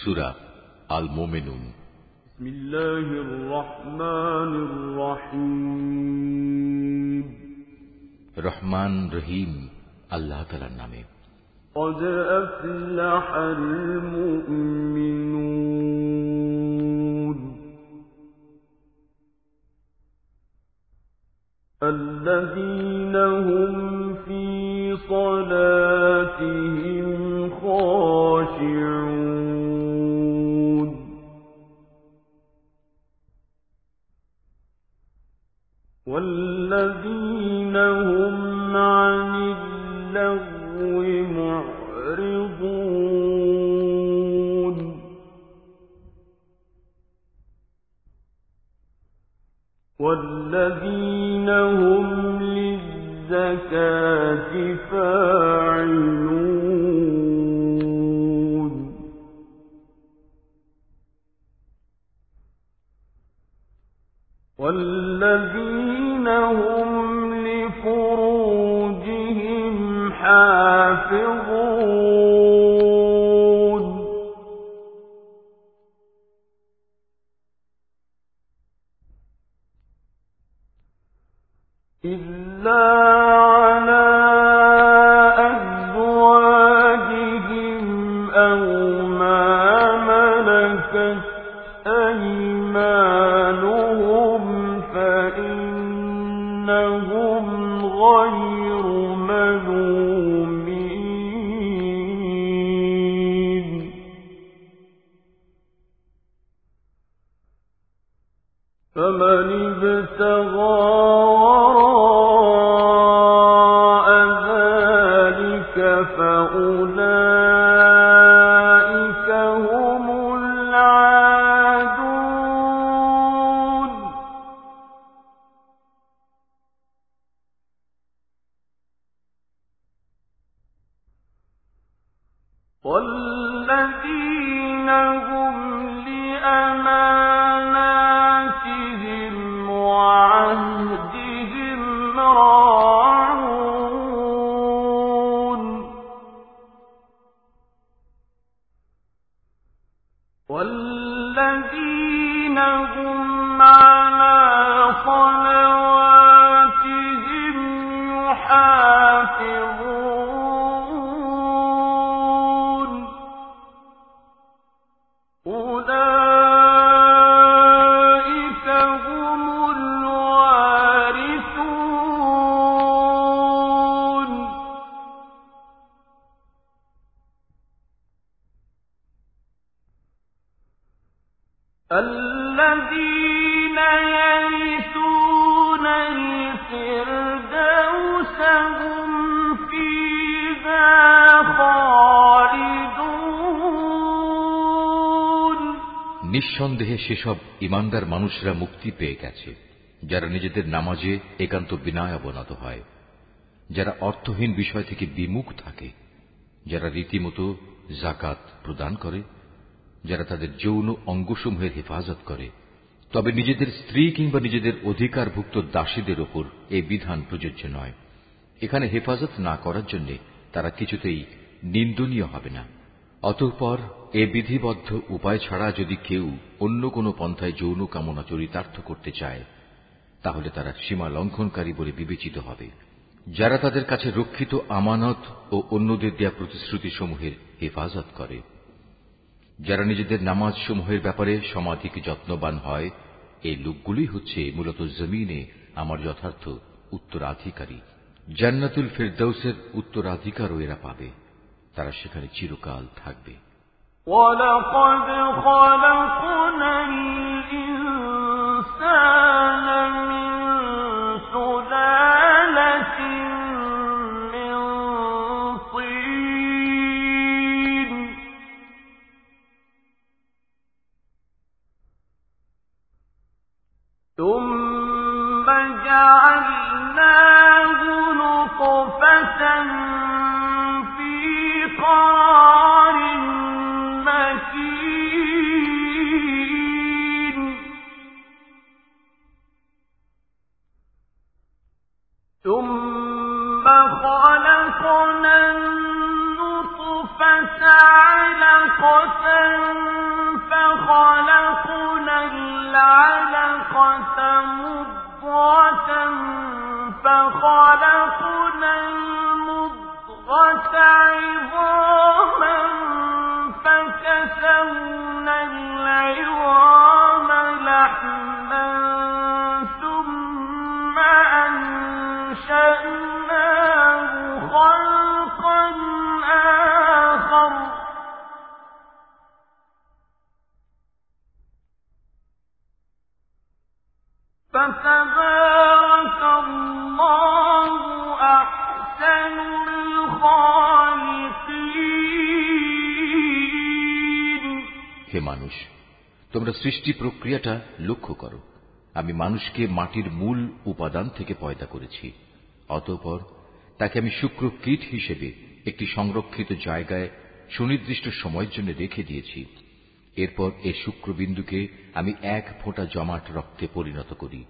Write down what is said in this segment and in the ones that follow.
সুরা আল মোমেনুন بسم الله الرحمن الرحيم রহমান রহিম আল্লাহ তালার নামে قد أفلح المؤمنون الذين هم في صلاتهم خاشعون الكاتفات الذين هم নিঃসন্দেহে সেসব ইমানদার মানুষরা মুক্তি পেয়ে গেছে, যারা নিজেদের নামাজে একান্ত বিনয় অবনত হয়, যারা অর্থহীন বিষয় থেকে বিমুখ থাকে, যারা রীতিমতো জাকাত প্রদান করে, যারা তাদের যৌন অঙ্গসমূহের হেফাজত করে। তবে নিজেদের স্ত্রী কিংবা নিজেদের অধিকারভুক্ত দাসীদের ওপর এই বিধান প্রযোজ্য নয়। এখানে হেফাজত না করার জন্য তারা কিছুতেই নিন্দনীয় হবে না। অতঃপর এ বিধিবদ্ধ উপায় ছাড়া যদি কেউ অন্য কোনো পন্থায় যৌন কামনা চরিতার্থ করতে চায়, তাহলে তারা সীমা লঙ্ঘনকারী বলে বিবেচিত হবে। যারা তাদের কাছে রক্ষিত আমানত ও অন্যদের দেয়া প্রতিশ্রুতিসমূহের হেফাজত করে। যারা নিজেদের নামাজ সমূহের ব্যাপারে সমাধিক যত্নবান হয়, এই লোকগুলি হচ্ছে মূলত জমিনে আমার যথার্থ উত্তরাধিকারী। জান্নাতুল ফেরদৌসের উত্তরাধিকারও এরা পাবে। তারা সেখানে চিরকাল থাকবে ولقد خلقنا সৃষ্টি প্রক্রিয়াটা লক্ষ্য করো। আমি মানুষকে মাটির মূল উপাদান থেকে পয়দা করেছি। অতঃপর তাকে আমি শুক্র কীট হিসেবে একটি সংরক্ষিত জায়গায় সুনির্দিষ্ট সময়ের জন্য রেখে দিয়েছি। এরপর এ শুক্রবিন্দুকে আমি এক ফোঁটা জমাট রক্তে পরিণত করি।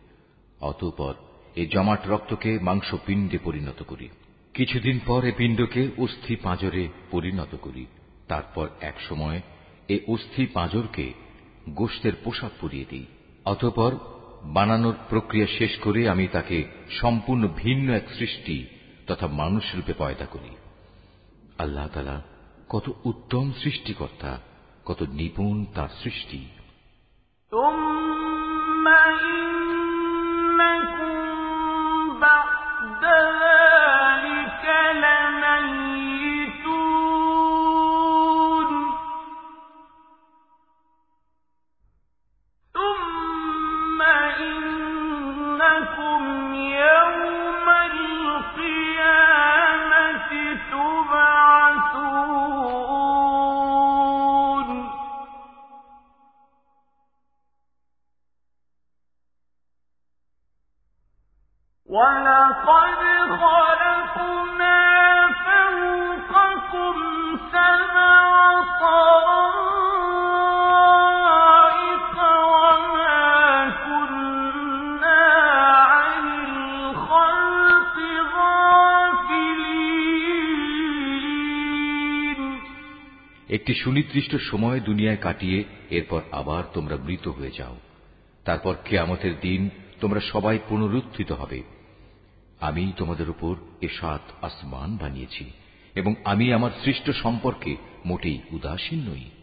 অতঃপর এ জমাট রক্তকে মাংসপিণ্ডে পরিণত করি। কিছুদিন পর এ পিণ্ডকে অস্থি পাঁজরে পরিণত করি। তারপর এক সময় এ অস্থি পাঁজরকে গোষ্ঠের পোশাক পরিয়ে দিই অতঃপর বানানোর প্রক্রিয়া শেষ করে আমি তাকে সম্পূর্ণ ভিন্ন এক সৃষ্টি তথা মানুষ রূপে পয়দা করি আল্লাহ তালা কত উত্তম সৃষ্টিকর্তা কত নিপুণ তার সৃষ্টি ثم إنكم সুনির্দিষ্ট সময় দুনিয়ায় কাটিয়ে এরপর আবার তোমরা মৃত হয়ে যাও। তারপর কেয়ামতের দিন তোমরা সবাই পুনরুত্থিত হবে। আমি তোমাদের উপর এ সাত আসমান বানিয়েছি এবং আমি আমার সৃষ্ট সম্পর্কে মোটেই উদাসীন নই।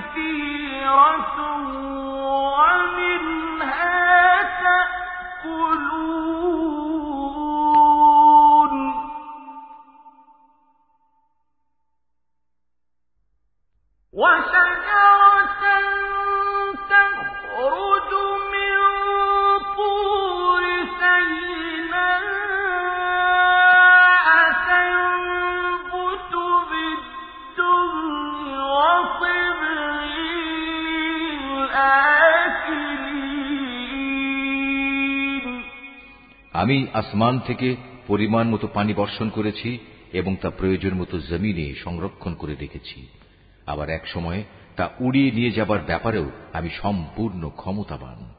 كثيرة আসমান থেকে পরিমাণ মতো পানি বর্ষণ করেছি এবং তা প্রয়োজন মতো জমিনে সংরক্ষণ করে রেখেছি। আবার এক সময় তা উড়িয়ে নিয়ে যাবার ব্যাপারেও আমি সম্পূর্ণ ক্ষমতাবান।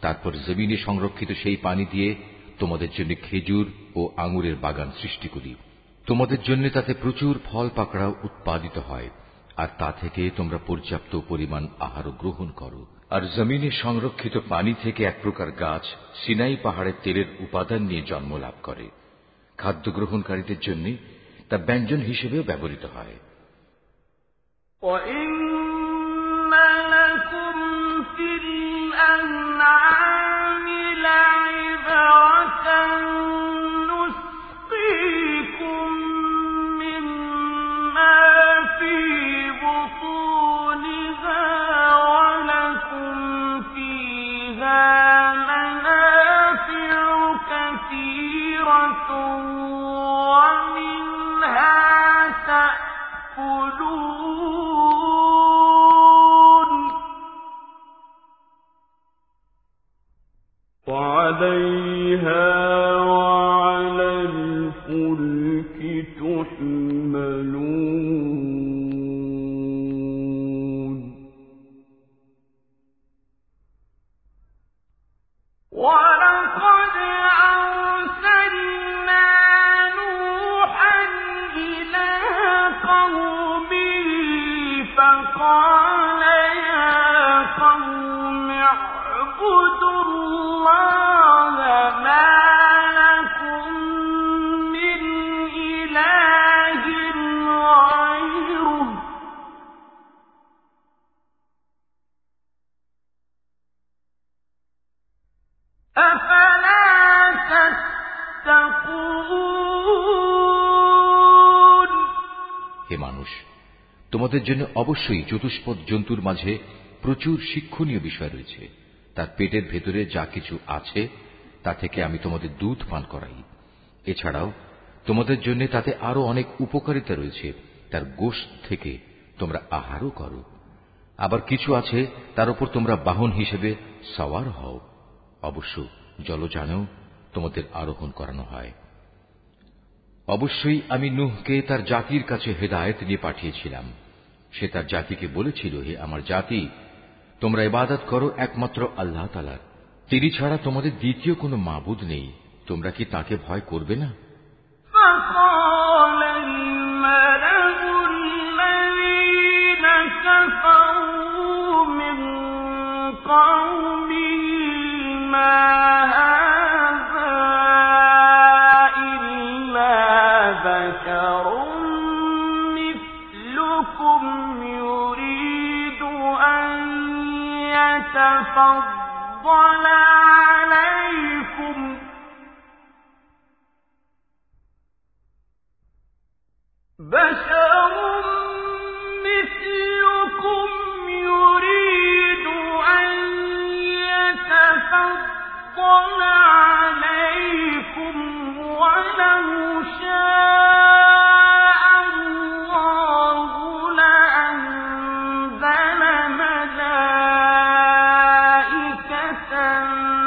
তারপর জমিনে সংরক্ষিত সেই পানি দিয়ে তোমাদের জন্য খেজুর ও আঙুরের বাগান সৃষ্টি করি। তোমাদের জন্য তাতে প্রচুর ফল পাকড়াও উৎপাদিত হয়, আর তা থেকে তোমরা পর্যাপ্ত পরিমাণ আহার গ্রহণ করো। আর জমিনে সংরক্ষিত পানি থেকে এক প্রকার গাছ সিনাই পাহাড়ের তেলের উপাদান নিয়ে জন্ম লাভ করে খাদ্য গ্রহণকারীদের জন্য তা ব্যঞ্জন হিসেবেও ব্যবহৃত হয় وَإِنَّ لَكُمْ فِي الْأَنْعَامِ لَعِبْرَةً তোমাদের জন্য অবশ্যই চতুষ্পদ জন্তুর মাঝে প্রচুর শিক্ষণীয় বিষয় রয়েছে। তার পেটের ভেতরে যা কিছু আছে, তা থেকে আমি তোমাদের দুধ পান করাই। এছাড়াও, তোমাদের জন্য তাতে আরও অনেক উপকারিতা রয়েছে। তার গোষ্ঠ থেকে তোমরা আহারও করো। আবার কিছু আছে, তার উপর তোমরা বাহন হিসেবে সওয়ার হও। অবশ্য জলযানেও তোমাদের আরোহণ করানো হয়। অবশ্যই আমি নুহকে তার জাতির কাছে হেদায়েত নিয়ে পাঠিয়েছিলাম। সে তার জাতিকে বলেছিল হে আমার জাতি তোমরা ইবাদত করো একমাত্র আল্লাহ তালার তিনি ছাড়া তোমাদের দ্বিতীয় কোনো মাবুদ নেই তোমরা কি তাকে ভয় করবে না فقال تَنفَعُهُمْ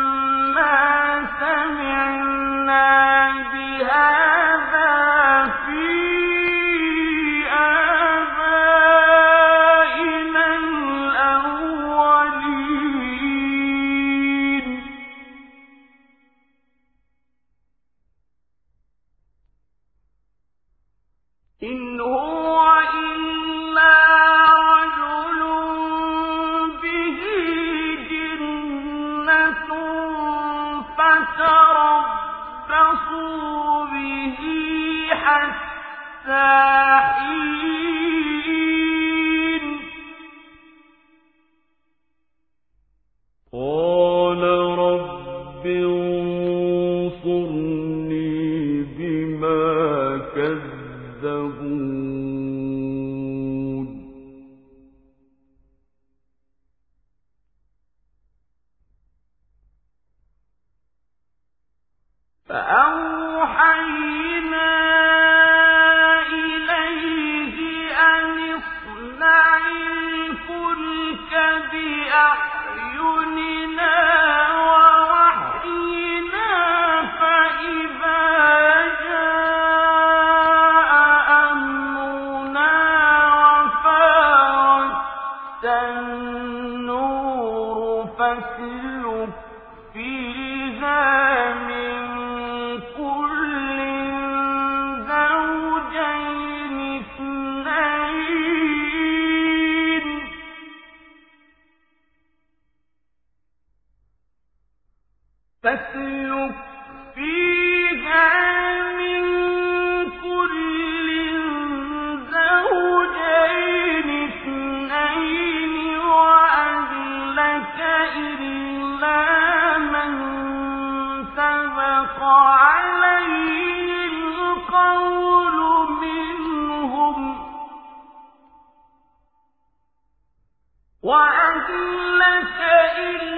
وأهلك إلا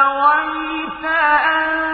أَبَوَيْتَ أَن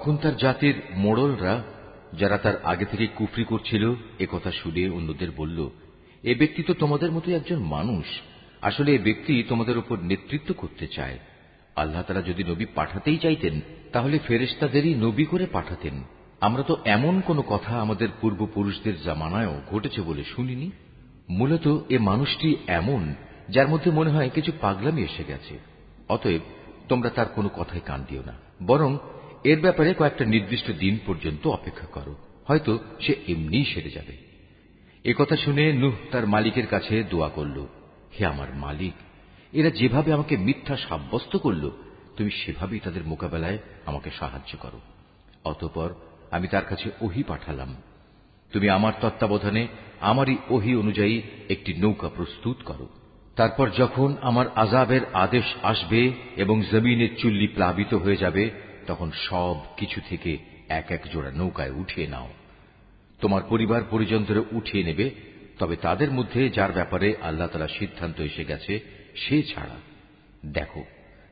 তখন তার জাতির মোড়লরা, যারা তার আগে থেকে কুফরি করছিল একথা শুনে অন্যদের বলল, এ ব্যক্তি তো তোমাদের মতো একজন মানুষ। আসলে এ ব্যক্তি তোমাদের উপর নেতৃত্ব করতে চায়। আল্লাহ তারা যদি নবী পাঠাতেই চাইতেন, তাহলে ফেরেশতাদেরই নবী করে পাঠাতেন। আমরা তো এমন কোন কথা আমাদের পূর্বপুরুষদের জামানায়ও ঘটেছে বলে শুনিনি। মূলত এ মানুষটি এমন, যার মধ্যে মনে হয় কিছু পাগলামি এসে গেছে। অতএব তোমরা তার কোনো কথায় কান দিও না। বরং এর ব্যাপারে কয়েকটা নির্দিষ্ট দিন পর্যন্ত অপেক্ষা করো। হয়তো সে এমনিই সেরে যাবে। কথা শুনে নুহ তার মালিকের কাছে দোয়া করল, হে আমার মালিক, এরা যেভাবে আমাকে মিথ্যা সাব্যস্ত করল, তুমি সেভাবেই তাদের মোকাবেলায় আমাকে সাহায্য করো। অতঃপর আমি তার কাছে ওহি পাঠালাম। তুমি আমার তত্ত্বাবধানে আমারই ওহি অনুযায়ী একটি নৌকা প্রস্তুত করো। তারপর যখন আমার আজাবের আদেশ আসবে এবং জমিনের চুল্লি প্লাবিত হয়ে যাবে তখন সব কিছু থেকে এক এক জোড়া নৌকায় উঠিয়ে নাও। তোমার পরিবার পরিজনদের উঠিয়ে নেবে, তবে তাদের মধ্যে যার ব্যাপারে আল্লাহ তালা সিদ্ধান্ত এসে গেছে, সে ছাড়া। দেখো,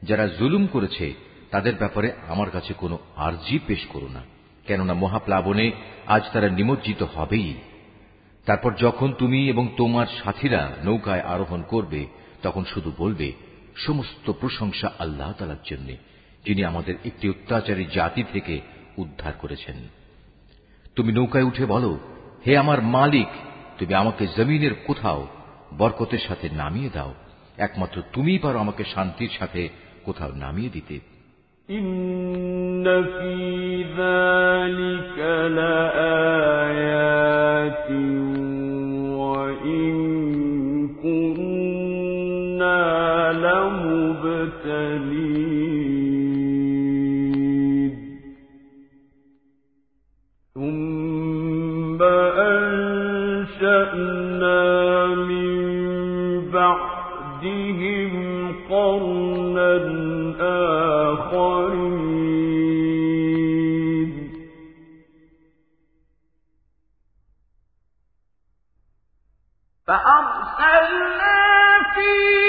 যারা জুলুম করেছে, তাদের ব্যাপারে আমার কাছে কোনো আর্জি পেশ করো না, কেননা মহাপ্লাবনে আজ তারা নিমজ্জিত হবেই। তারপর যখন তুমি এবং তোমার সাথীরা নৌকায় আরোহণ করবে, তখন শুধু বলবে, সমস্ত প্রশংসা আল্লাহ তালার জন্য। যিনি আমাদের একটি অত্যাচারী জাতি থেকে উদ্ধার করেছেন তুমি নৌকায় উঠে বলো হে আমার মালিক তুমি আমাকে জমিনের কোথাও বরকতের সাথে নামিয়ে দাও একমাত্র তুমিই পারো আমাকে শান্তির সাথে কোথাও নামিয়ে দিতে إن في ذلك لآيات فأرسلنا فيهم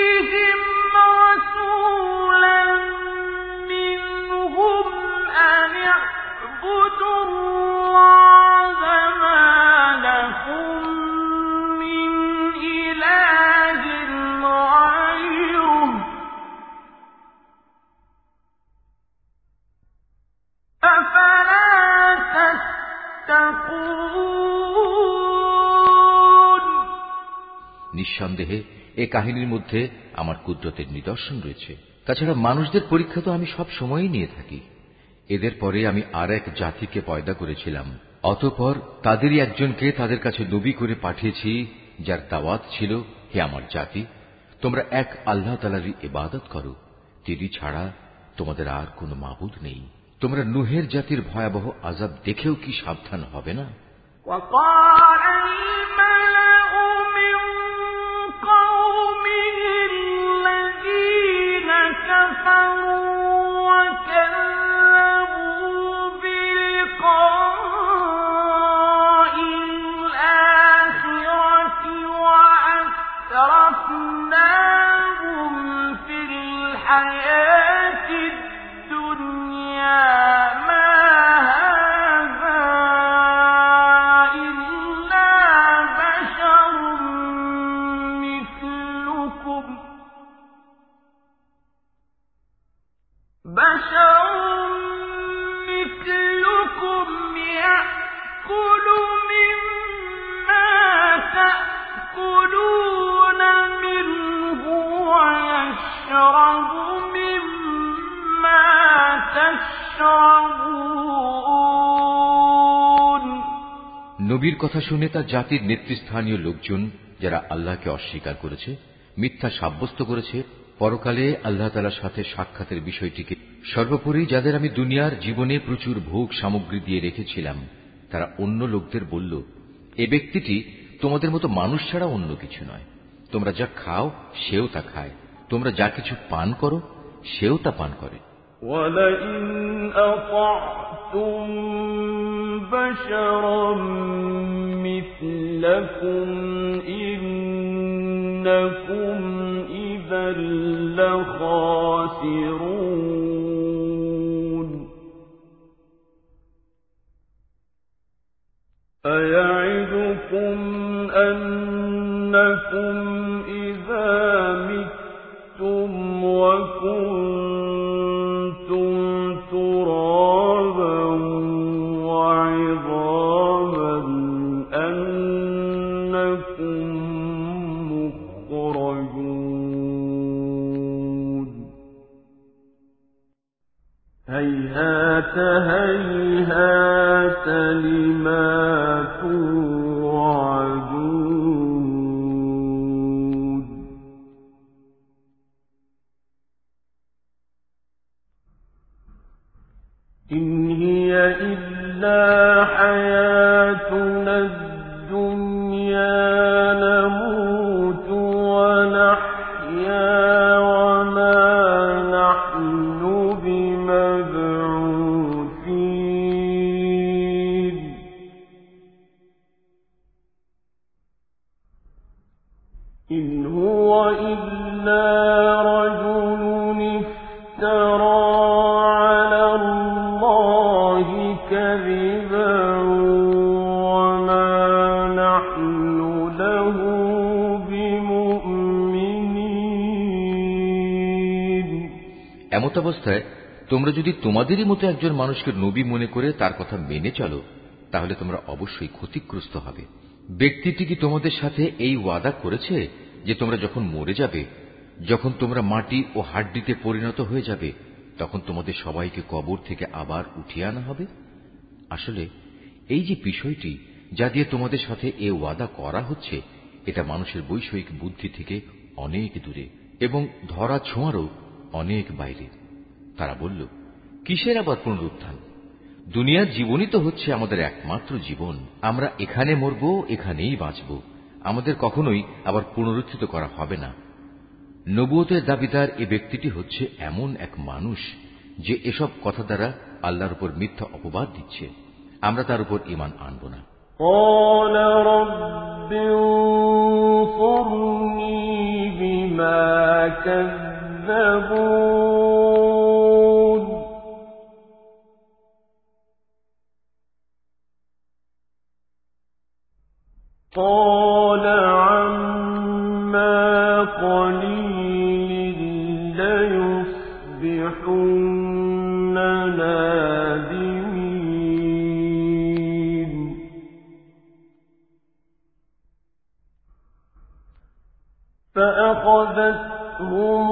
নিঃসন্দেহে এ কাহিনীর মধ্যে আমার কুদরতের নিদর্শন রয়েছে তাছাড়া মানুষদের পরীক্ষা তো আমি সব সময়ই নিয়ে থাকি এদের পরে আমি আর এক জাতিকে পয়দা করেছিলাম অতঃপর তাদেরই একজনকে তাদের কাছে নবী করে পাঠিয়েছি যার দাওয়াত ছিল হে আমার জাতি তোমরা এক আল্লাহ তালারই ইবাদত করো তিনি ছাড়া তোমাদের আর কোনো মাবুদ নেই তোমরা নুহের জাতির ভয়াবহ আজাব দেখেও কি সাবধান হবে না وقال الملأ من كفروا নবীর কথা শুনে তার জাতির নেতৃস্থানীয় লোকজন, যারা আল্লাহকে অস্বীকার করেছে, মিথ্যা সাব্যস্ত করেছে, পরকালে আল্লাহ তালার সাথে সাক্ষাতের বিষয়টিকে সর্বোপরি যাদের আমি দুনিয়ার জীবনে প্রচুর ভোগ সামগ্রী দিয়ে রেখেছিলাম, তারা অন্য লোকদের বলল, এ ব্যক্তিটি তোমাদের মতো মানুষ ছাড়া অন্য কিছু নয়। তোমরা যা খাও সেও তা খায়। তোমরা যা কিছু পান করো, সেও তা পান করে। ولئن أطعتم بشرا مثلكم إنكم إذا لخاسرون. তোমরা যদি তোমাদেরই মতো একজন মানুষকে নবী মনে করে তার কথা মেনে চলো, তাহলে তোমরা অবশ্যই ক্ষতিগ্রস্ত হবে। ব্যক্তিটি কি তোমাদের সাথে এই ওয়াদা করেছে যে তোমরা যখন মরে যাবে, যখন তোমরা মাটি ও হাড্ডিতে পরিণত হয়ে যাবে, তখন তোমাদের সবাইকে কবর থেকে আবার উঠিয়ে আনা হবে? আসলে, এই যে বিষয়টি যা দিয়ে তোমাদের সাথে এ ওয়াদা করা হচ্ছে, এটা মানুষের বৈষয়িক বুদ্ধি থেকে অনেক দূরে এবং ধরা ছোঁয়ারও অনেক বাইরে। তারা বলল কিসের আবার পুনরুত্থান দুনিয়ার জীবনই তো হচ্ছে আমাদের একমাত্র জীবন আমরা এখানে মরব এখানেই বাঁচব আমাদের কখনোই আবার পুনরুত্থিত করা হবে না নবুয়তের দাবিদার এ ব্যক্তিটি হচ্ছে এমন এক মানুষ যে এসব কথা দ্বারা আল্লাহর উপর মিথ্যা অপবাদ দিচ্ছে আমরা তার উপর ইমান আনব না قال رب انصرني بما كذبون فأخذتهم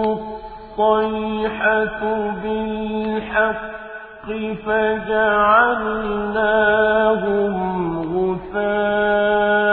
الصيحة بالحق فجعلناهم غثاء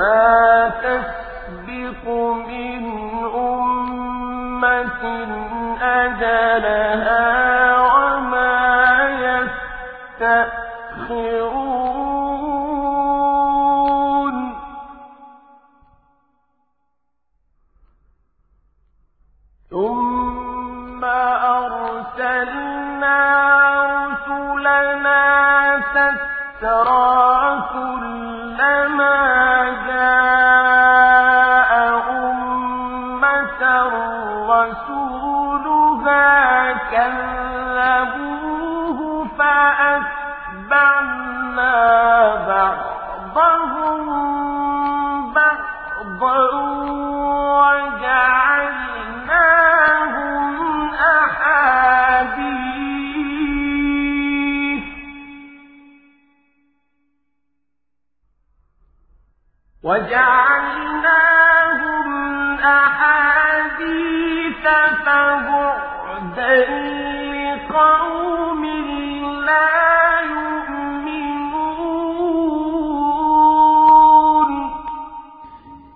ما ورسولها كذبوه فأتبعنا بعضهم بعضا وجعلناهم أحاديث وجعلناهم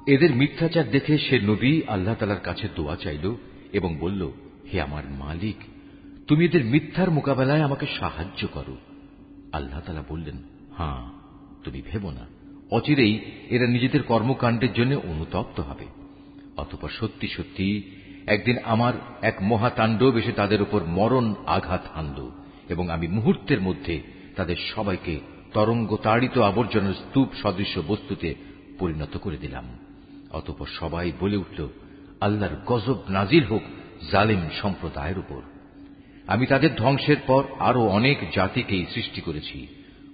এদের মিথ্যাচার দেখে সে নবী আল্লাহ তালার কাছে দোয়া চাইল এবং বলল, হে আমার মালিক, তুমি এদের মিথ্যার মোকাবেলায় আমাকে সাহায্য করো। আল্লাহ তালা বললেন হ্যাঁ তুমি ভেবো না। অচিরেই এরা নিজেদের কর্মকাণ্ডের জন্য অনুতপ্ত হবে। অতপর সত্যি সত্যি একদিন আমার এক মহাতাণ্ডব এসে তাদের উপর মরণ আঘাত হানল এবং আমি মুহূর্তের মধ্যে তাদের সবাইকে তরঙ্গ তাড়িত আবর্জনার স্তূপ সদৃশ্য বস্তুতে পরিণত করে দিলাম। অতপর সবাই বলে উঠল, আল্লাহর গজব নাজির হোক জালিম সম্প্রদায়ের উপর। আমি তাদের ধ্বংসের পর আরও অনেক জাতিকেই সৃষ্টি করেছি।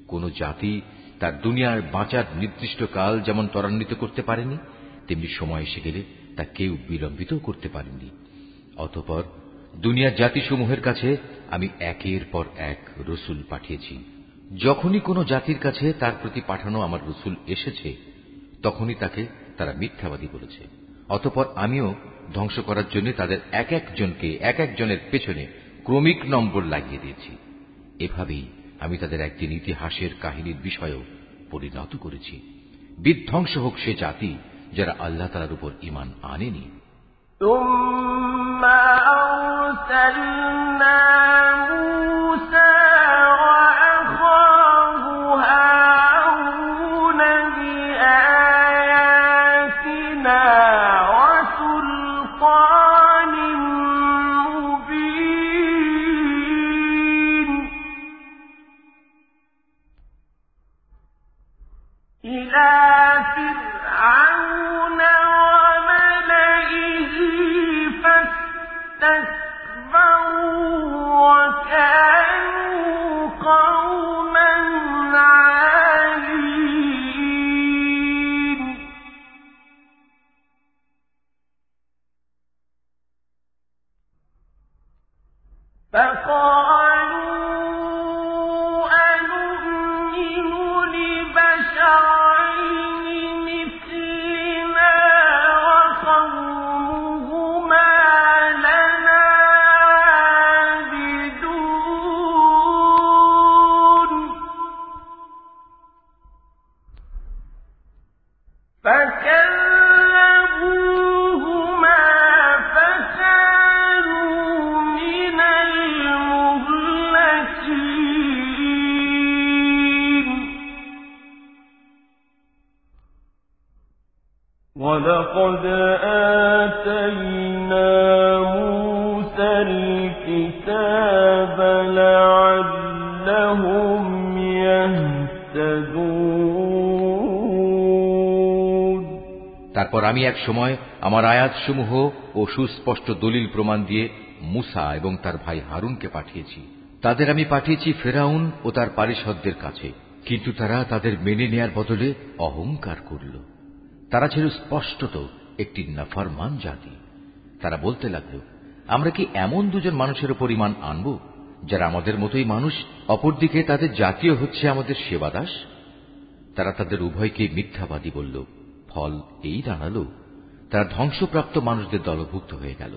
কোন জাতি তার দুনিয়ার বাঁচার নির্দিষ্ট কাল যেমন ত্বরান্বিত করতে পারেনি, তেমনি সময় এসে গেলে তা কেউ বিলম্বিত করতে পারেনি অতপর দুনিয়ার জাতিসমূহের কাছে আমি একের পর এক রসুল পাঠিয়েছি। যখনই কোনো জাতির কাছে তার প্রতি পাঠানো আমার রসুল এসেছে, তখনই তাকে তারা মিথ্যাবাদী বলেছে। অতপর আমিও ধ্বংস করার জন্য তাদের এক একজনকে, এক একজনের পেছনে ক্রমিক নম্বর লাগিয়ে দিয়েছি। এভাবেই আমি তাদের একদিন ইতিহাসের কাহিনীর বিষয়েও পরিণত করেছি। বিধ্বংস হোক সে জাতি যারা আল্লাহ তালার উপর ইমান আনেনি ثم أرسلنا موسى এক সময় আমার আয়াতসমূহ ও সুস্পষ্ট দলিল প্রমাণ দিয়ে মুসা এবং তার ভাই হারুনকে পাঠিয়েছি। তাদের আমি পাঠিয়েছি ফেরাউন ও তার পারিষদদের কাছে, কিন্তু তারা তাদের মেনে নেয়ার বদলে অহংকার করল। তারা ছিল স্পষ্টত একটি নাফরমান জাতি। তারা বলতে লাগল, আমরা কি এমন দুজন মানুষের উপর ইমান আনব, যারা আমাদের মতোই মানুষ, অপরদিকে তাদের জাতীয় হচ্ছে আমাদের সেবাদাস? তারা তাদের উভয়কে মিথ্যাবাদী বলল ফল এই দাঁড়ালো তারা ধ্বংসপ্রাপ্ত মানুষদের দলভুক্ত হয়ে গেল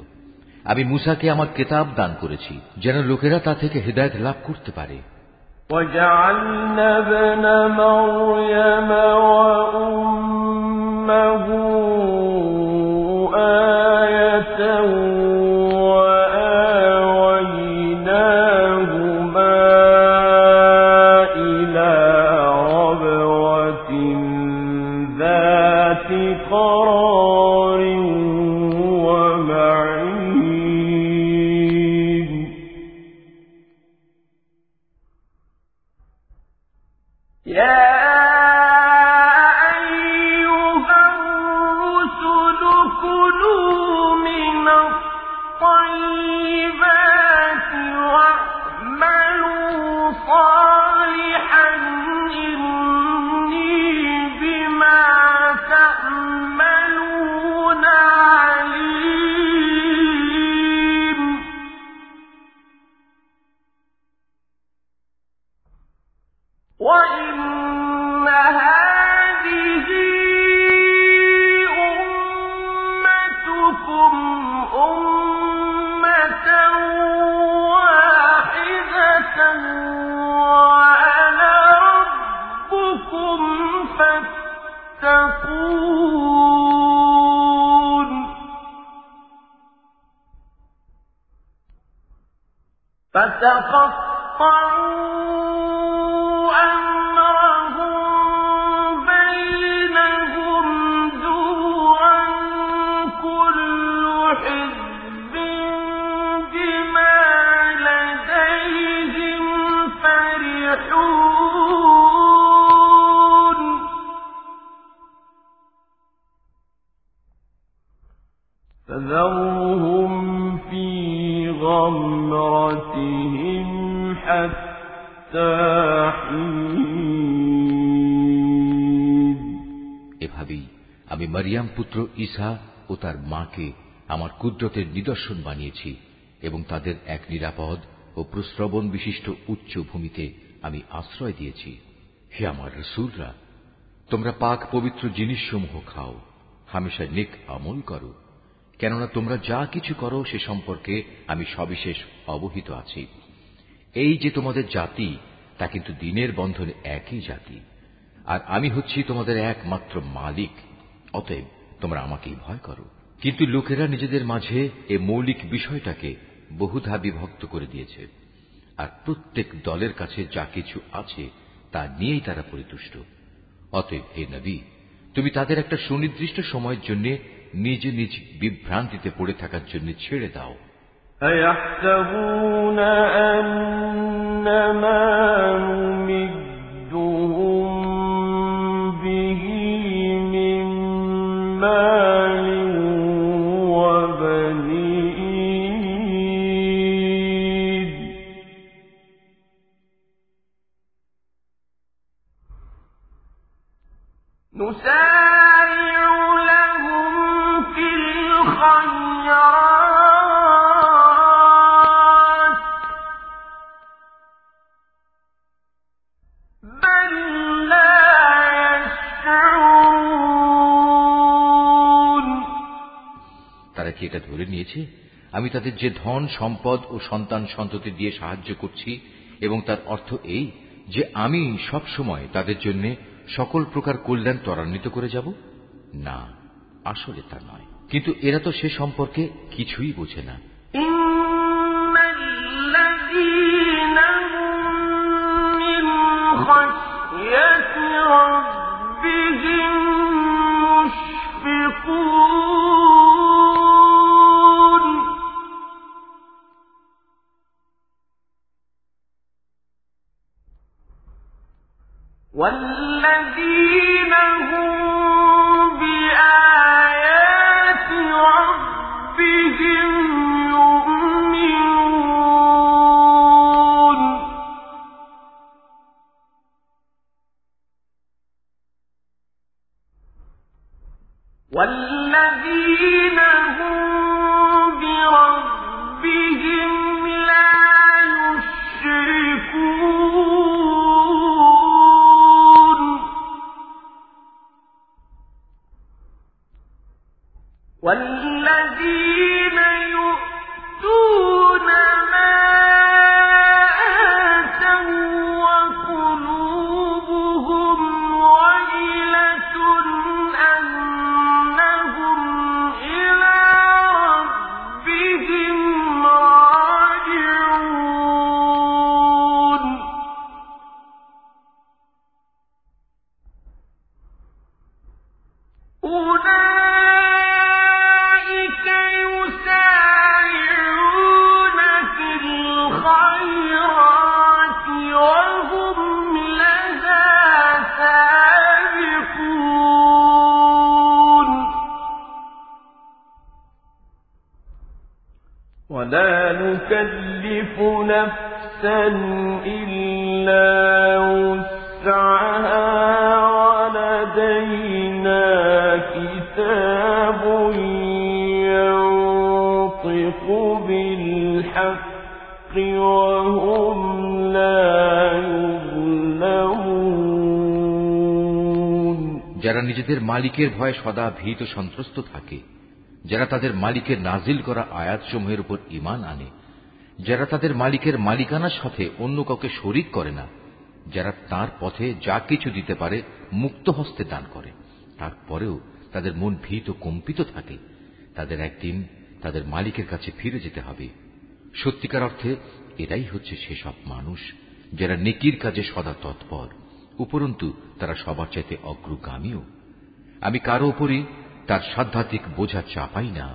আমি মুসাকে আমার কেতাব দান করেছি যেন লোকেরা তা থেকে হৃদায়ত লাভ করতে পারে وجعلنا ابن مريم وأمه ঈসা ও তার মাকে আমার কুদরতের নিদর্শন বানিয়েছি এবং তাদের এক নিরাপদ ও প্রশ্রবণ বিশিষ্ট উচ্চ ভূমিতে আমি আশ্রয় দিয়েছি। হে আমার রসুলরা, তোমরা পাক পবিত্র জিনিসসমূহ খাও হামেশা নেক আমল করো। কেননা তোমরা যা কিছু করো সে সম্পর্কে আমি সবিশেষ অবহিত আছি। এই যে তোমাদের জাতি, তা কিন্তু দিনের বন্ধনে একই জাতি। আর আমি হচ্ছি তোমাদের একমাত্র মালিক, অতএব তোমরা আমাকেই ভয় করো কিন্তু লোকেরা নিজেদের মাঝে এ মৌলিক বিষয়টাকে বহুধা বিভক্ত করে দিয়েছে আর প্রত্যেক দলের কাছে যা কিছু আছে তা নিয়েই তারা পরিতুষ্ট অতএব হে নবী তুমি তাদের একটা সুনির্দিষ্ট সময়ের জন্য নিজ নিজ বিভ্রান্তিতে পড়ে থাকার জন্য ছেড়ে দাও أيحسبون أنما نمدهم এটা ধরে নিয়েছে, আমি তাদের যে ধন, সম্পদ ও সন্তান সন্ততি দিয়ে সাহায্য করছি এবং তার অর্থ এই যে আমি সব সময় তাদের জন্য সকল প্রকার কল্যাণ ত্বরান্বিত করে যাব? না, আসলে তা নয়। কিন্তু এরা তো সে সম্পর্কে কিছুই বোঝে না। والذين মালিকের ভয়ে সদা ভীত সন্ত্রস্ত থাকে। যারা তাদের মালিকের নাজিল করা আয়াতসমূহের উপর ইমান আনে, যারা তাদের মালিকের মালিকানার সাথে অন্য কাউকে শরিক করে না, যারা তার পথে যা কিছু দিতে পারে মুক্ত হস্তে দান করে। তারপরেও তাদের মন ভীত কম্পিত থাকে। তাদের একদিন তাদের মালিকের কাছে ফিরে যেতে হবে। সত্যিকার অর্থে এরাই হচ্ছে সেসব মানুষ যারা নেকির কাজে সদা তৎপর। উপরন্তু তারা সবার চাইতে অগ্রগামীও। আমি কারো উপরই তার সাধ্যাত্মিক বোঝা চাপাই না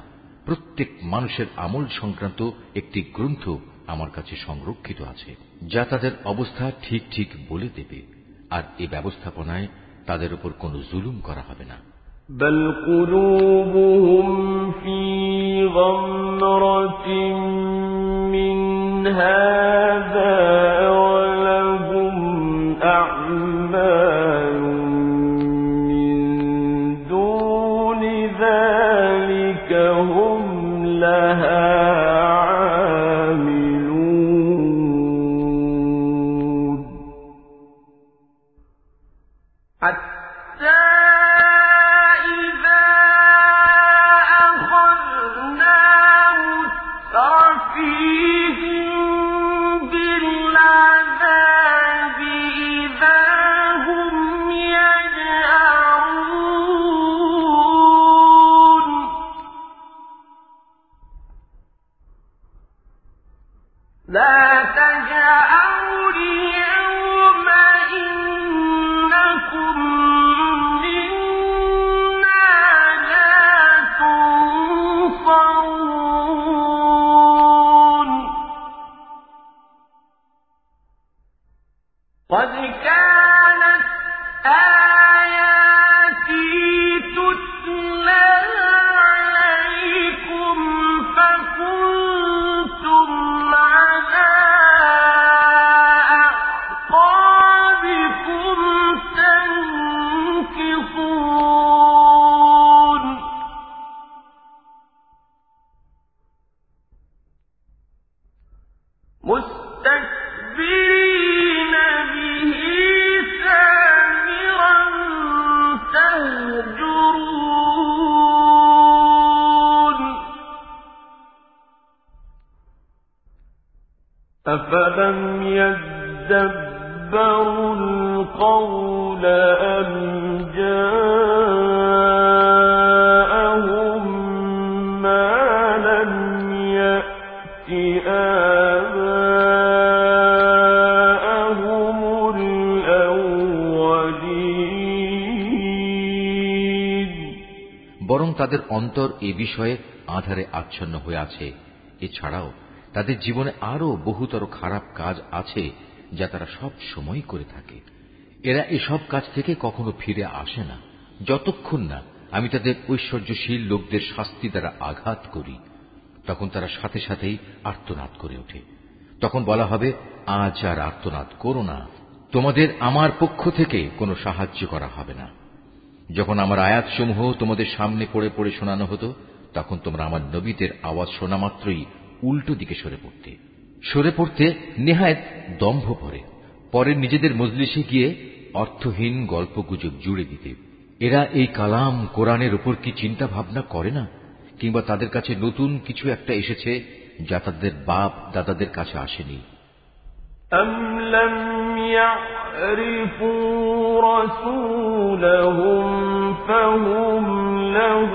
প্রত্যেক মানুষের আমল সংক্রান্ত একটি গ্রন্থ আমার কাছে সংরক্ষিত আছে যা তাদের অবস্থা ঠিক ঠিক বলে দেবে আর এ ব্যবস্থাপনায় তাদের উপর কোনো জুলুম করা হবে না بل قلوبهم في غمرة من هذا أفلم يدبروا القول أم جاءهم ما لم يأت آباءهم الأولين বরং তাদের অন্তর এ বিষয়ে আধারে আচ্ছন্ন হয়ে আছে এছাড়াও তাদের জীবনে আরও বহুতর খারাপ কাজ আছে যা তারা সব সময় করে থাকে। এরা এসব কাজ থেকে কখনো ফিরে আসে না। যতক্ষণ না আমি তাদের ঐশ্বর্যশীল লোকদের শাস্তি দ্বারা আঘাত করি, তখন তারা সাথে সাথেই আর্তনাদ করে ওঠে। তখন বলা হবে, আজ আর আর্তনাদ করো না। তোমাদের আমার পক্ষ থেকে কোনো সাহায্য করা হবে না। যখন আমার আয়াতসমূহ তোমাদের সামনে পড়ে পড়ে শোনানো হতো, তখন তোমরা আমার নবীদের আওয়াজ শোনা মাত্রই উল্টো দিকে সরে পড়তে সরে পড়তে নেহায়ত দম্ভ পরে পরে নিজেদের মজলিসে গিয়ে অর্থহীন গল্পগুজব জুড়ে দিতে এরা এই কালাম কোরআনের উপর কি চিন্তা ভাবনা করে না কিংবা তাদের কাছে নতুন কিছু একটা এসেছে যা তাদের বাপ দাদাদের কাছে আসেনি أم لم يعرفوا رسولهم فهم له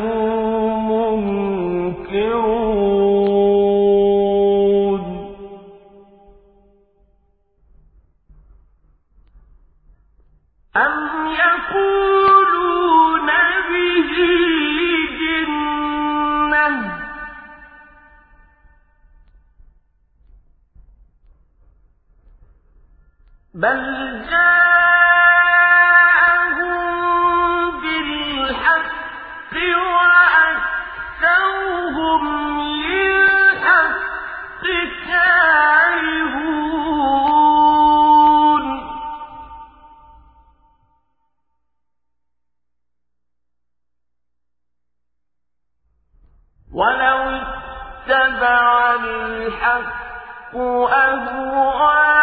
ولو اتبع الحق أهواءهم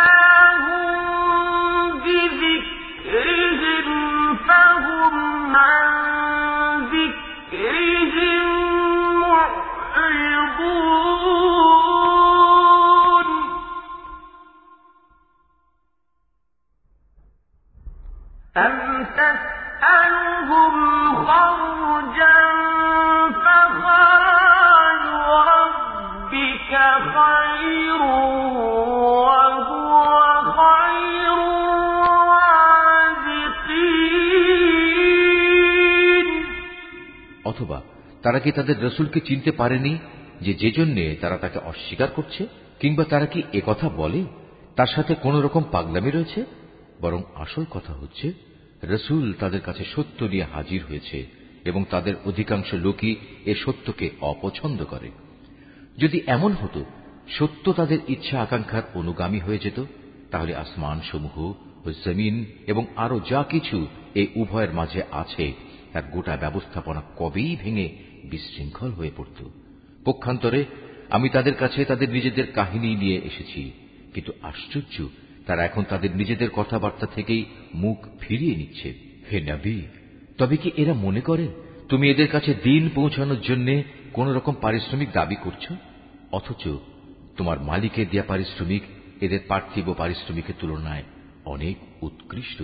অথবা তারা কি তাদের রসুলকে চিনতে পারেনি যে যে জন্যে তারা তাকে অস্বীকার করছে? কিংবা তারা কি একথা বলে? তার সাথে কোন রকম পাগলামি রয়েছে? বরং আসল কথা হচ্ছে রসুল তাদের কাছে সত্য নিয়ে হাজির হয়েছে এবং তাদের অধিকাংশ লোকই এ সত্যকে অপছন্দ করে। যদি এমন হতো, সত্য তাদের ইচ্ছা আকাঙ্ক্ষার অনুগামী হয়ে যেত, তাহলে আসমান সমূহ ও জমিন এবং আরও যা কিছু এই উভয়ের মাঝে আছে, তার গোটা ব্যবস্থাপনা কবেই ভেঙে বিশৃঙ্খল হয়ে পড়ত। পক্ষান্তরে আমি তাদের কাছে তাদের নিজেদের কাহিনী নিয়ে এসেছি, কিন্তু আশ্চর্য তারা এখন তাদের নিজেদের কথাবার্তা থেকেই মুখ ফিরিয়ে নিচ্ছে। হে নবী, তবে কি এরা মনে করে তুমি এদের কাছে দিন পৌঁছানোর জন্য কোন রকম পারিশ্রমিক দাবি করছ? অথচ তোমার মালিকের দেয়া পারিশ্রমিক এদের পার্থিব পারিশ্রমিকের তুলনায় অনেক উৎকৃষ্ট।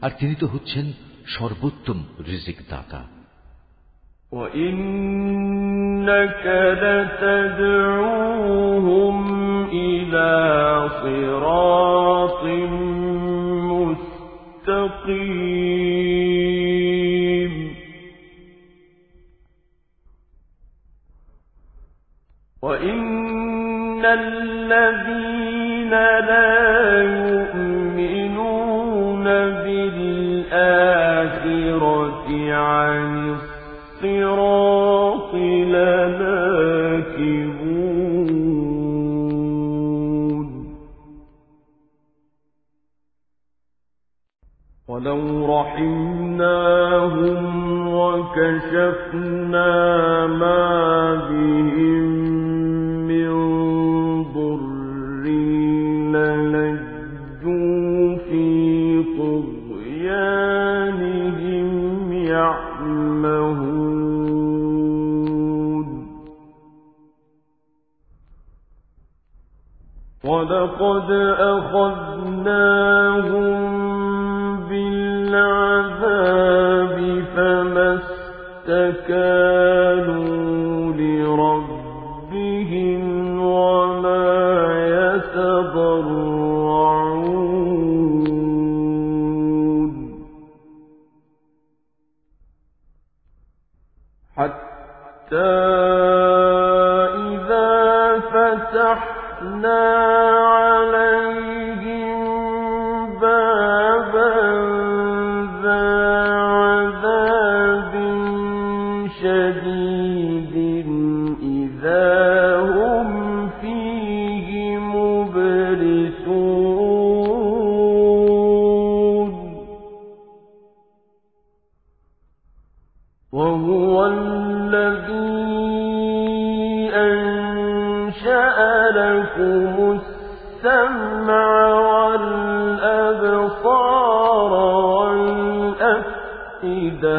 আর তিনি তো হচ্ছেন সর্বোত্তম রিজিক দাতা وإنك لتدعوهم إلى صراط مستقيم وإن الذين لا يؤمنون بالآخرة عن الصراط ولو رحمناهم وكشفنا ما بهم من ضر للجوا في طغيانهم يعمهون. ولقد أخذناهم تكانوا والأفئدة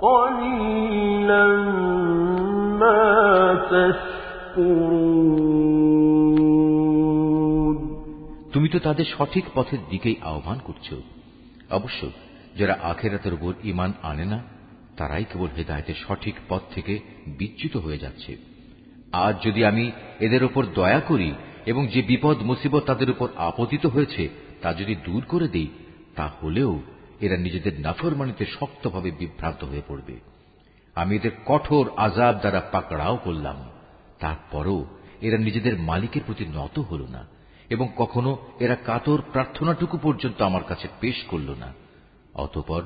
قليلا ما تشكرون তুমি তো তাদের সঠিক পথের দিকেই আহ্বান করছ অবশ্য যারা আখেরাতের উপর ইমান আনে না তারাই কেবল হেদায়তের সঠিক পথ থেকে বিচ্যুত হয়ে যাচ্ছে আজ যদি আমি এদের উপর দয়া করি এবং যে বিপদ মুসিবত তাদের উপর আপতিত হয়েছে তা যদি দূর করে দেই তা হলেও এরা নিজেদের নাফরমানিতে শক্তভাবে বিভ্রান্ত হয়ে পড়বে। আমি এদের কঠোর আজাব দ্বারা পাকড়াও করলাম। তারপরও এরা নিজেদের মালিকের প্রতি নত হল না এবং কখনো এরা কাতর প্রার্থনাটুকু পর্যন্ত আমার কাছে পেশ করল না। অতপর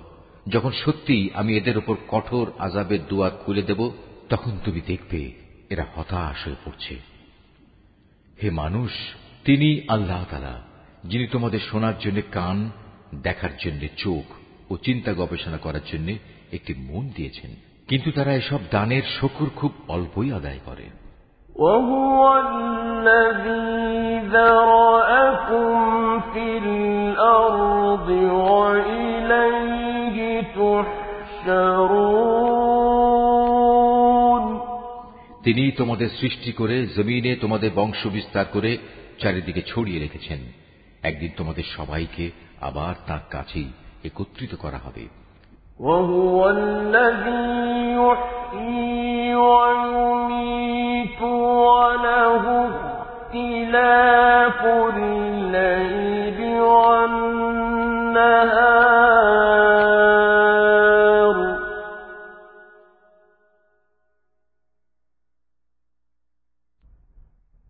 যখন সত্যিই আমি এদের উপর কঠোর আজাবের দুয়ার খুলে দেব, তখন তুমি দেখবে এরা হতাশ হয়ে পড়ছে। হে মানুষ, তিনি আল্লাহ তালা যিনি তোমাদের শোনার জন্য কান দেখার জন্য চোখ ও চিন্তা গবেষণা করার জন্য একটি মন দিয়েছেন কিন্তু তারা এসব দানের শকুর খুব অল্পই আদায় করে وهو الذي ذرأكم في الأرض وإليه تحشرون তিনি তোমাদের সৃষ্টি করে জমিনে তোমাদের বংশ বিস্তার করে চারিদিকে ছড়িয়ে রেখেছেন একদিন তোমাদের সবাইকে আবার তার কাছেই একত্রিত করা হবে وهو الذي يحيي ويميت وله اختلاف الليل والنهار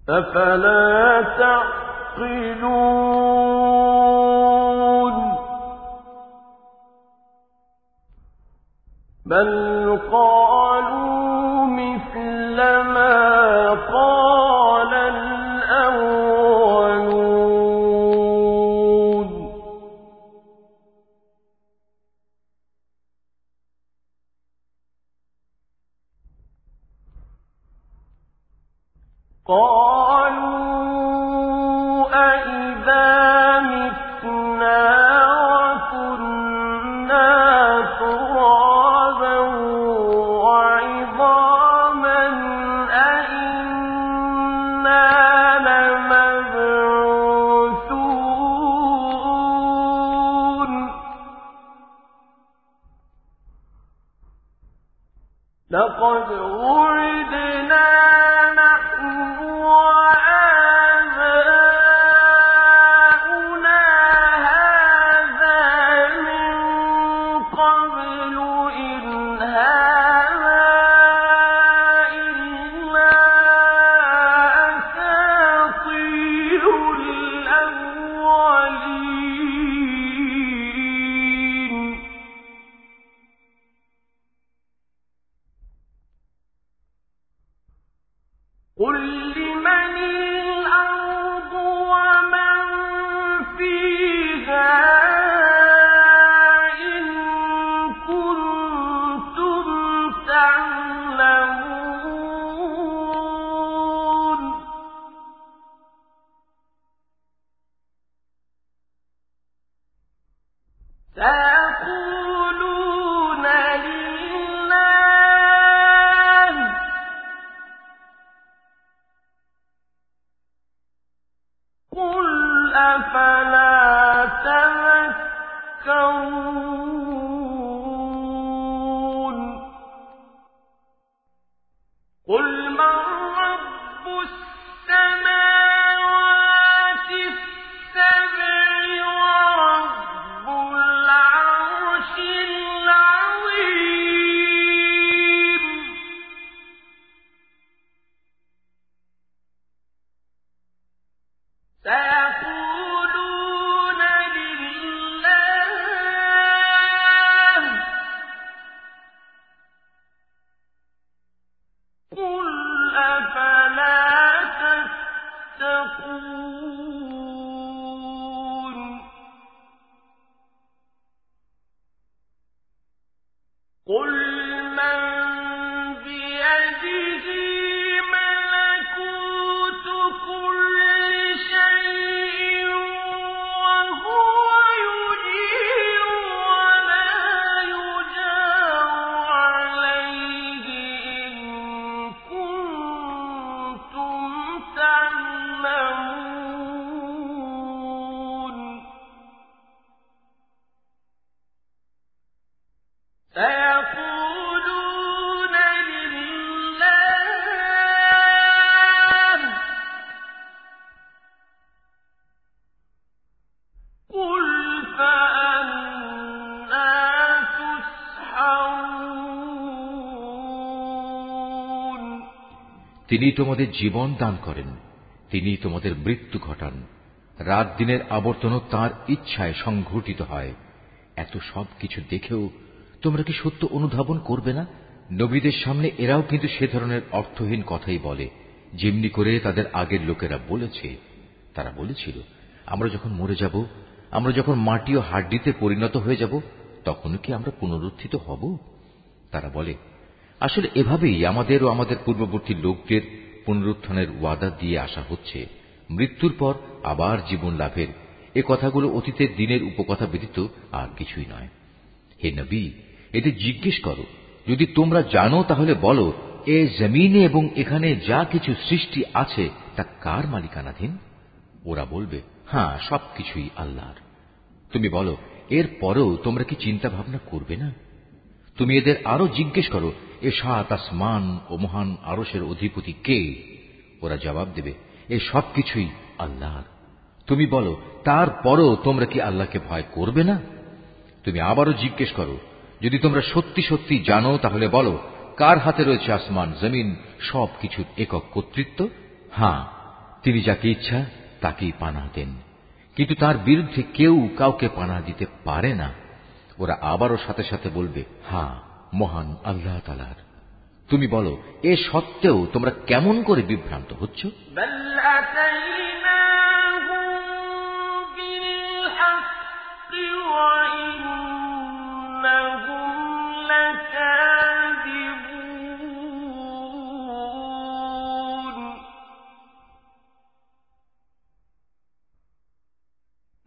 أفلا تعقلون بل قال তিনি তোমাদের জীবন দান করেন, তিনি তোমাদের মৃত্যু ঘটান। রাত দিনের আবর্তনও তার ইচ্ছায় সংঘটিত হয়। এত সব কিছু দেখেও তোমরা কি সত্য অনুধাবন করবে না? নবীদের সামনে এরাও কিন্তু সে ধরনের অর্থহীন কথাই বলে। যেমনি করে তাদের আগের লোকেরা বলেছে, তারা বলেছিল, আমরা যখন মরে যাব, আমরা যখন মাটি ও হাড্ডিতে পরিণত হয়ে যাব, তখন কি আমরা পুনরুত্থিত হব? তারা বলে আসলে এভাবেই আমাদের ও আমাদের পূর্ববর্তী লোকদের পুনরুত্থানের ওয়াদা দিয়ে আসা হচ্ছে। মৃত্যুর পর আবার জীবন লাভের। এ কথাগুলো অতীতের দিনের উপকথা ব্যতীত আর কিছুই নয়। হে নবী এতে জিজ্ঞেস করো। যদি তোমরা জানো, তাহলে বলো, এ জমিনে এবং এখানে যা কিছু সৃষ্টি আছে, তা কার মালিকানাধীন? ওরা বলবে হ্যাঁ সবকিছুই আল্লাহর। তুমি বলো এর পরেও তোমরা কি চিন্তা ভাবনা করবে না? তুমি এদের আরও জিজ্ঞেস করো, এ সাত আসমান ও মহান আরসের অধিপতি কে? ওরা জবাব দেবে, এ সবকিছুই আল্লাহর। তুমি বলো, তারপরও তোমরা কি আল্লাহকে ভয় করবে না? তুমি আবারও জিজ্ঞেস করো, যদি তোমরা সত্যি সত্যি জানো, তাহলে বলো, কার হাতে রয়েছে আসমান, জমিন সব কিছুর একক কর্তৃত্ব? হ্যাঁ তিনি যাকে ইচ্ছা, তাকেই পানা দেন। কিন্তু তার বিরুদ্ধে কেউ কাউকে পানা দিতে পারে না। ওরা আবারও সাথে সাথে বলবে হ্যাঁ মহান আল্লাহ তালার তুমি বলো এ সত্ত্বেও তোমরা কেমন করে বিভ্রান্ত হচ্ছ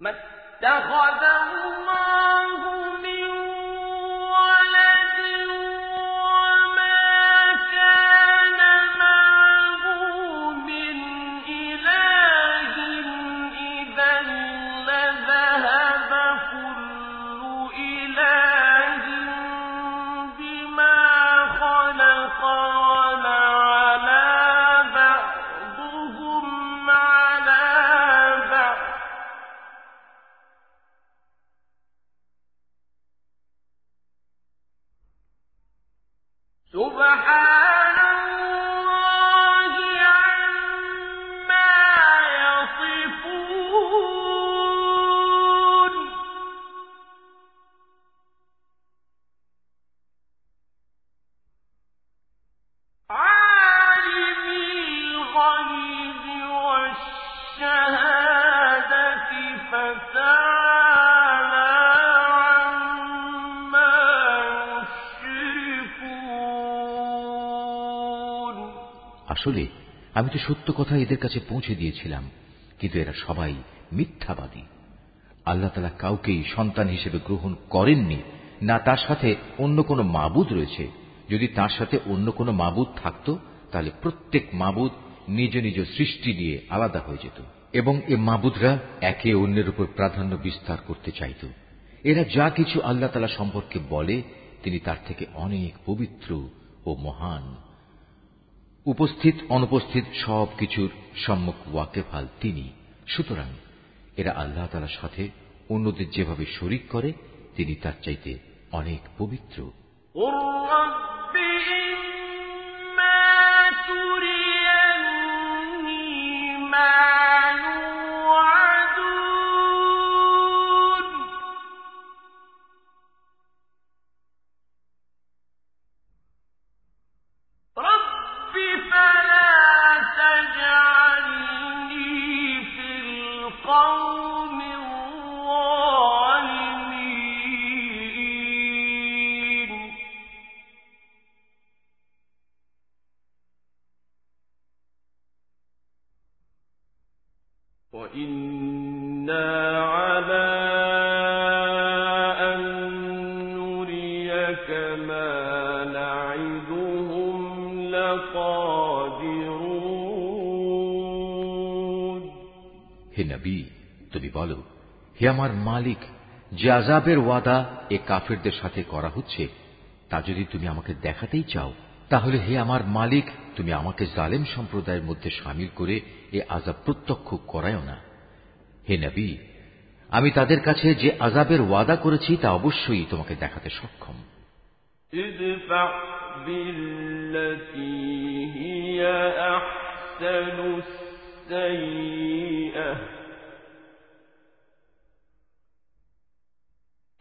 ما اتخذ الله আসলে, আমি তো সত্য কথা এদের কাছে পৌঁছে দিয়েছিলাম, কিন্তু এরা সবাই মিথ্যাবাদী। আল্লাহ তালা কাউকেই সন্তান হিসেবে গ্রহণ করেননি, না তার সাথে অন্য কোনো মাবুদ রয়েছে। যদি তার সাথে অন্য কোনো মাবুদ থাকত, তাহলে প্রত্যেক মাবুদ নিজ নিজ সৃষ্টি নিয়ে আলাদা হয়ে যেত। এবং এ মাবুদরা একে অন্যের উপর প্রাধান্য বিস্তার করতে চাইত। এরা যা কিছু আল্লাহ তালা সম্পর্কে বলে, তিনি তার থেকে অনেক পবিত্র ও মহান। উপস্থিত, অনুপস্থিত সব কিছুর সম্মুখ ওয়াকেফাল তিনি। সুতরাং এরা আল্লাহ তালার সাথে অন্যদের যেভাবে শরিক করে, তিনি তার চাইতে অনেক পবিত্র। হে আমার মালিক যে আজাবের ওয়াদা এ কাফেরদের সাথে করা হচ্ছে তা যদি তুমি আমাকে দেখাতেই চাও তাহলে হে আমার মালিক তুমি আমাকে জালেম সম্প্রদায়ের মধ্যে সামিল করে এ আজাব প্রত্যক্ষ করায়ও না হে নবী আমি তাদের কাছে যে আজাবের ওয়াদা করেছি তা অবশ্যই তোমাকে দেখাতে সক্ষম السيئة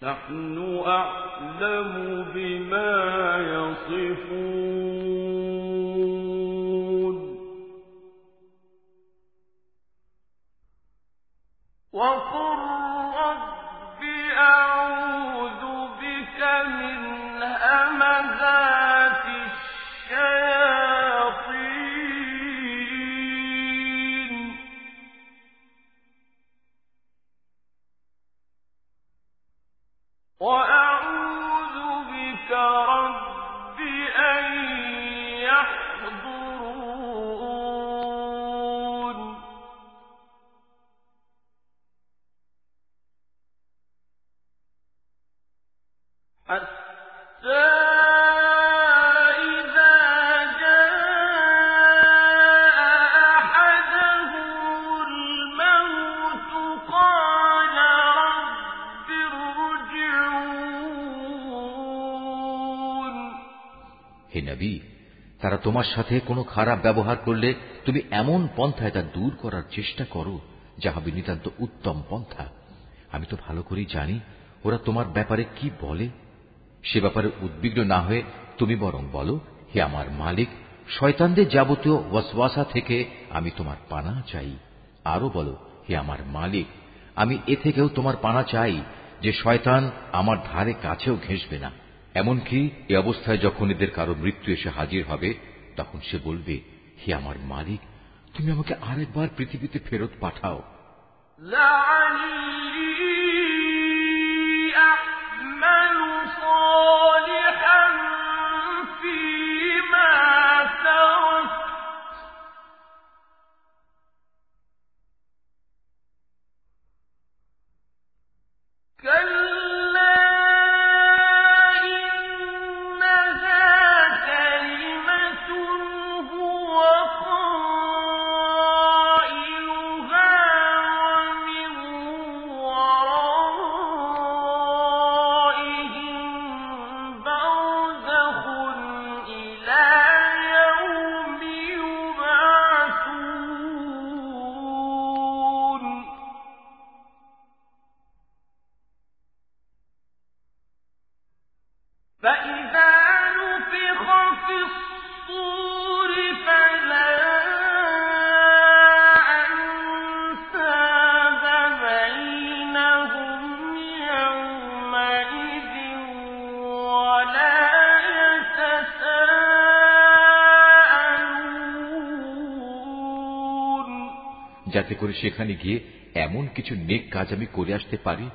نحن أعلم بما يصفون. وقل তোমার সাথে কোনো খারাপ ব্যবহার করলে তুমি এমন পন্থায় তা দূর করার চেষ্টা করো, যা হবে নিতান্ত উত্তম পন্থা। আমি তো ভালো করেই জানি ওরা তোমার ব্যাপারে কি বলে। সে ব্যাপারে উদ্বিগ্ন না হয়ে তুমি বরং বলো, হে আমার মালিক, শয়তানদের যাবতীয় ওয়াসওয়াসা থেকে আমি তোমার পানা চাই। আরও বলো, হে আমার মালিক, আমি এ থেকেও তোমার পানা চাই যে শয়তান আমার ধারে কাছেও ঘেঁষবে না। এমনকি এ অবস্থায় যখন এদের কারও মৃত্যু এসে হাজির হবে তখন সে বলবে হে আমার মালিক তুমি আমাকে আরেকবার পৃথিবীতে ফেরত পাঠাও। যাতে করে সেখানে গিয়ে এমন কিছু নেক কাজ আমি করে আসতে পারি,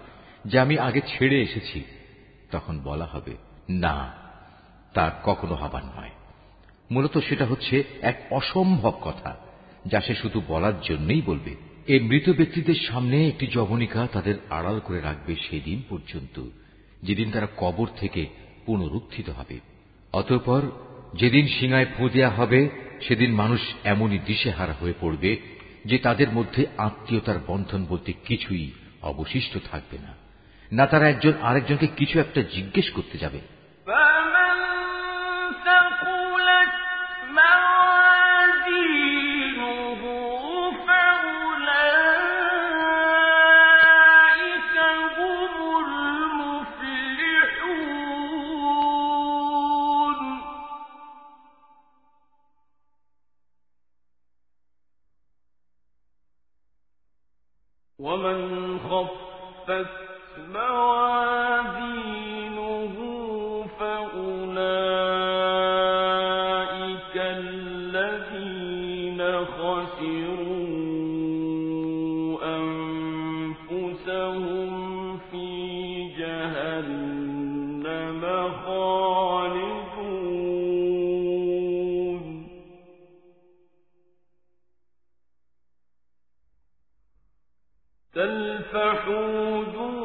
যা আমি আগে ছেড়ে এসেছি। তখন বলা হবে, না, তা কখনো হবার নয়। মূলত সেটা হচ্ছে এক অসম্ভব কথা, যা সে শুধু বলার জন্যই বলবে। এই মৃত ব্যক্তিদের সামনে একটি জবনিকা তাদের আড়াল করে রাখবে সেদিন পর্যন্ত, যেদিন তারা কবর থেকে পুনরুত্থিত হবে। অতঃপর যেদিন সিঙায় ফু দেয়া হবে, সেদিন মানুষ এমনই দিশেহারা হয়ে পড়বে যে তাদের মধ্যে আত্মীয়তার বন্ধন বলতে কিছুই অবশিষ্ট থাকবে না। না তারা একজন আরেকজনকে কিছু একটা জিজ্ঞেস করতে যাবে। تلفح وجوههم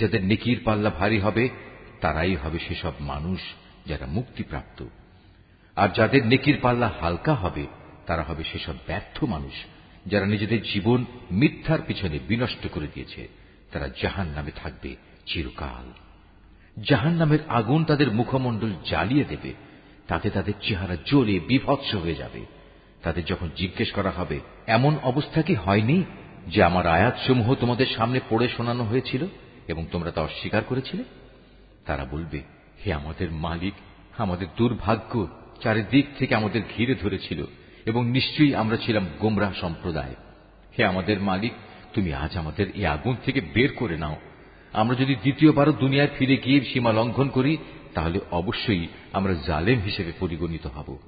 যাদের নেকির পাল্লা ভারী হবে, তারাই হবে সেসব মানুষ যারা মুক্তিপ্রাপ্ত। আর যাদের নেকির পাল্লা হালকা হবে, তারা হবে সেসব ব্যর্থ মানুষ যারা নিজেদের জীবন মিথ্যার পিছনে বিনষ্ট করে দিয়েছে। তারা জাহান নামে থাকবে চিরকাল। জাহান নামের আগুন তাদের মুখমণ্ডল জ্বালিয়ে দেবে। তাতে তাদের চেহারা জ্বলে বিভৎস হয়ে যাবে। তাদের যখন জিজ্ঞেস করা হবে, এমন অবস্থা কি হয়নি যে আমার আয়াতসমূহ তোমাদের সামনে পড়ে শোনানো হয়েছিল? এবং তোমরা তা অস্বীকার করেছিলে? তারা বলবে, হে আমাদের মালিক, আমাদের দুর্ভাগ্য চারিদিক থেকে আমাদের ঘিরে ধরেছিল এবং নিশ্চয়ই আমরা ছিলাম গোমরাহ সম্প্রদায়। হে আমাদের মালিক, তুমি আজ আমাদের এই আগুন থেকে বের করে নাও। আমরা যদি দ্বিতীয়বারও দুনিয়ায় ফিরে গিয়ে সীমা লঙ্ঘন করি, তাহলে অবশ্যই আমরা জালেম হিসেবে পরিগণিত হব।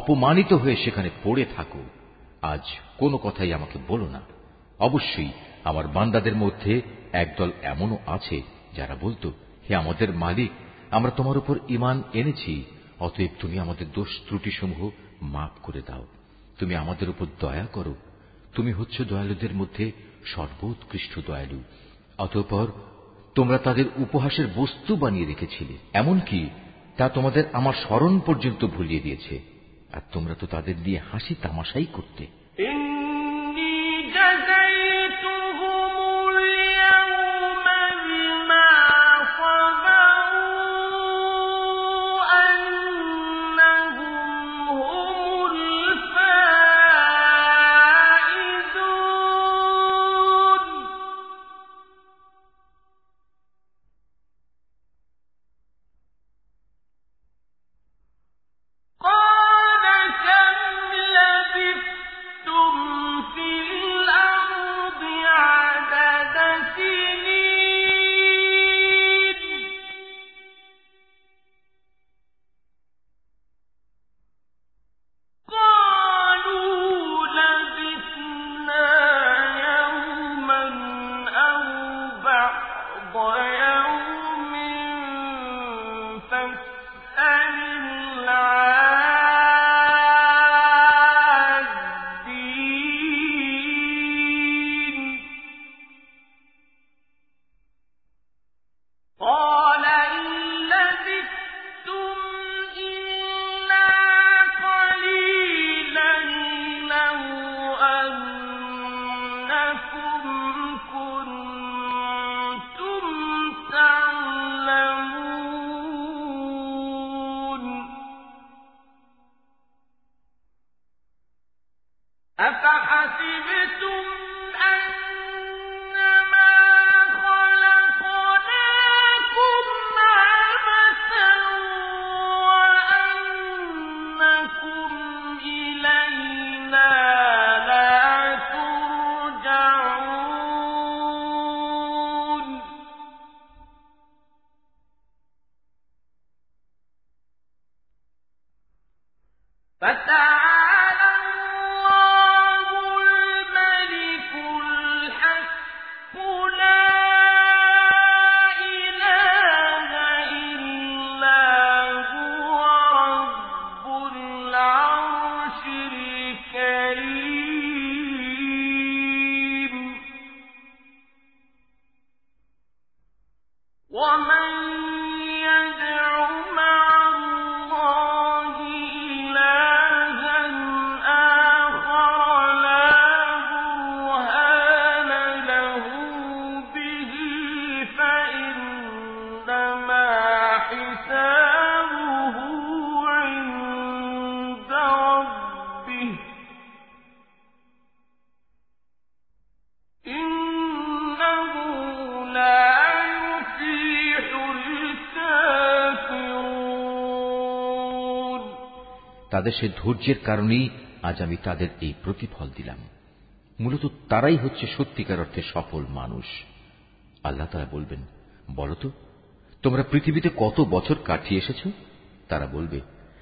অপমানিত হয়ে সেখানে পড়ে থাকো। আজ কোনো কথাই আমাকে বলো না। অবশ্যই আমার বান্দাদের মধ্যে একদল এমনও আছে যারা বলতো, হে আমাদের মালিক, আমরা তোমার উপর ইমান এনেছি, অতএব তুমি আমাদের দোষ ত্রুটিসমূহ মাফ করে দাও। তুমি আমাদের উপর দয়া করো। তুমি হচ্ছ দয়ালুদের মধ্যে সর্বোৎকৃষ্ট দয়ালু। অতঃপর তোমরা তাদের উপহাসের বস্তু বানিয়ে রেখেছিলে। এমনকি তা তোমাদের আমার স্মরণ পর্যন্ত ভুলিয়ে দিয়েছে। আর তোমরা তো তাদের দিয়ে হাসি তামাশাই করতে। তাদের সে ধৈর্যের কারণেই আজ আমি তাদের এই প্রতিফল দিলাম। মূলত তারাই হচ্ছে সত্যিকার অর্থে সফল মানুষ। আল্লাহ তারা বলবেন বলতো তোমরা পৃথিবীতে কত বছর কাটিয়ে এসেছ? তারা বলবে,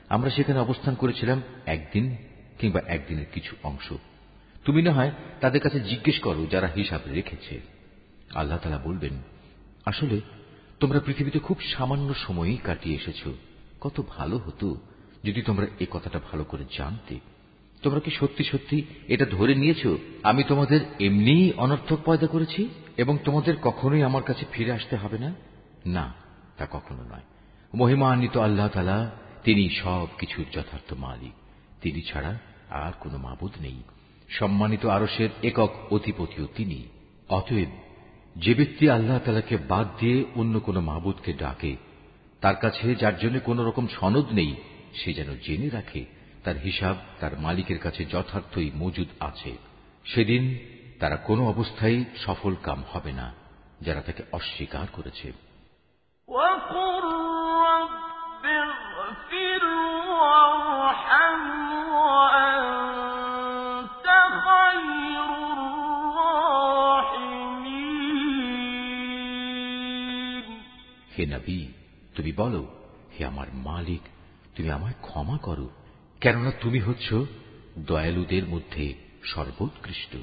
আমরা সেখানে অবস্থান করেছিলাম একদিন কিংবা একদিনের কিছু অংশ। তুমি না হয় তাদের কাছে জিজ্ঞেস করো যারা হিসাব রেখেছে। আল্লাহ তালা বলবেন, আসলে তোমরা পৃথিবীতে খুব সামান্য সময়ই কাটিয়ে এসেছ। কত ভালো হতো। যদি তোমরা এ কথাটা ভালো করে জানতে, তোমরা কি সত্যি সত্যি এটা ধরে নিয়েছ, আমি তোমাদের এমনিই অনর্থক পয়দা করেছি এবং তোমাদের কখনোই আমার কাছে ফিরে আসতে হবে না? না, তা কখনো নয়। মহিমান্বিত আল্লাহ তালা তিনি সব কিছুর যথার্থ মালিক। তিনি ছাড়া আর কোনো মাবুদ নেই। সম্মানিত আরসের একক অধিপতিও তিনি। অতএব, যে ব্যক্তি আল্লাহ তালাকে বাদ দিয়ে অন্য কোনো মাহবুদকে ডাকে, তার কাছে যার জন্য কোন রকম সনদ নেই সে যেন জেনে রাখে তার হিসাব তার মালিকের কাছে যথার্থই মজুদ আছে। সেদিন তারা কোনো অবস্থায় সফল কাম হবে না যারা তাকে অস্বীকার করেছে। হে নবী তুমি বলো হে আমার মালিক তুমি আমায় ক্ষমা করো কেননা তুমি হচ্ছ দয়ালুদের মধ্যে সর্বোৎকৃষ্ট।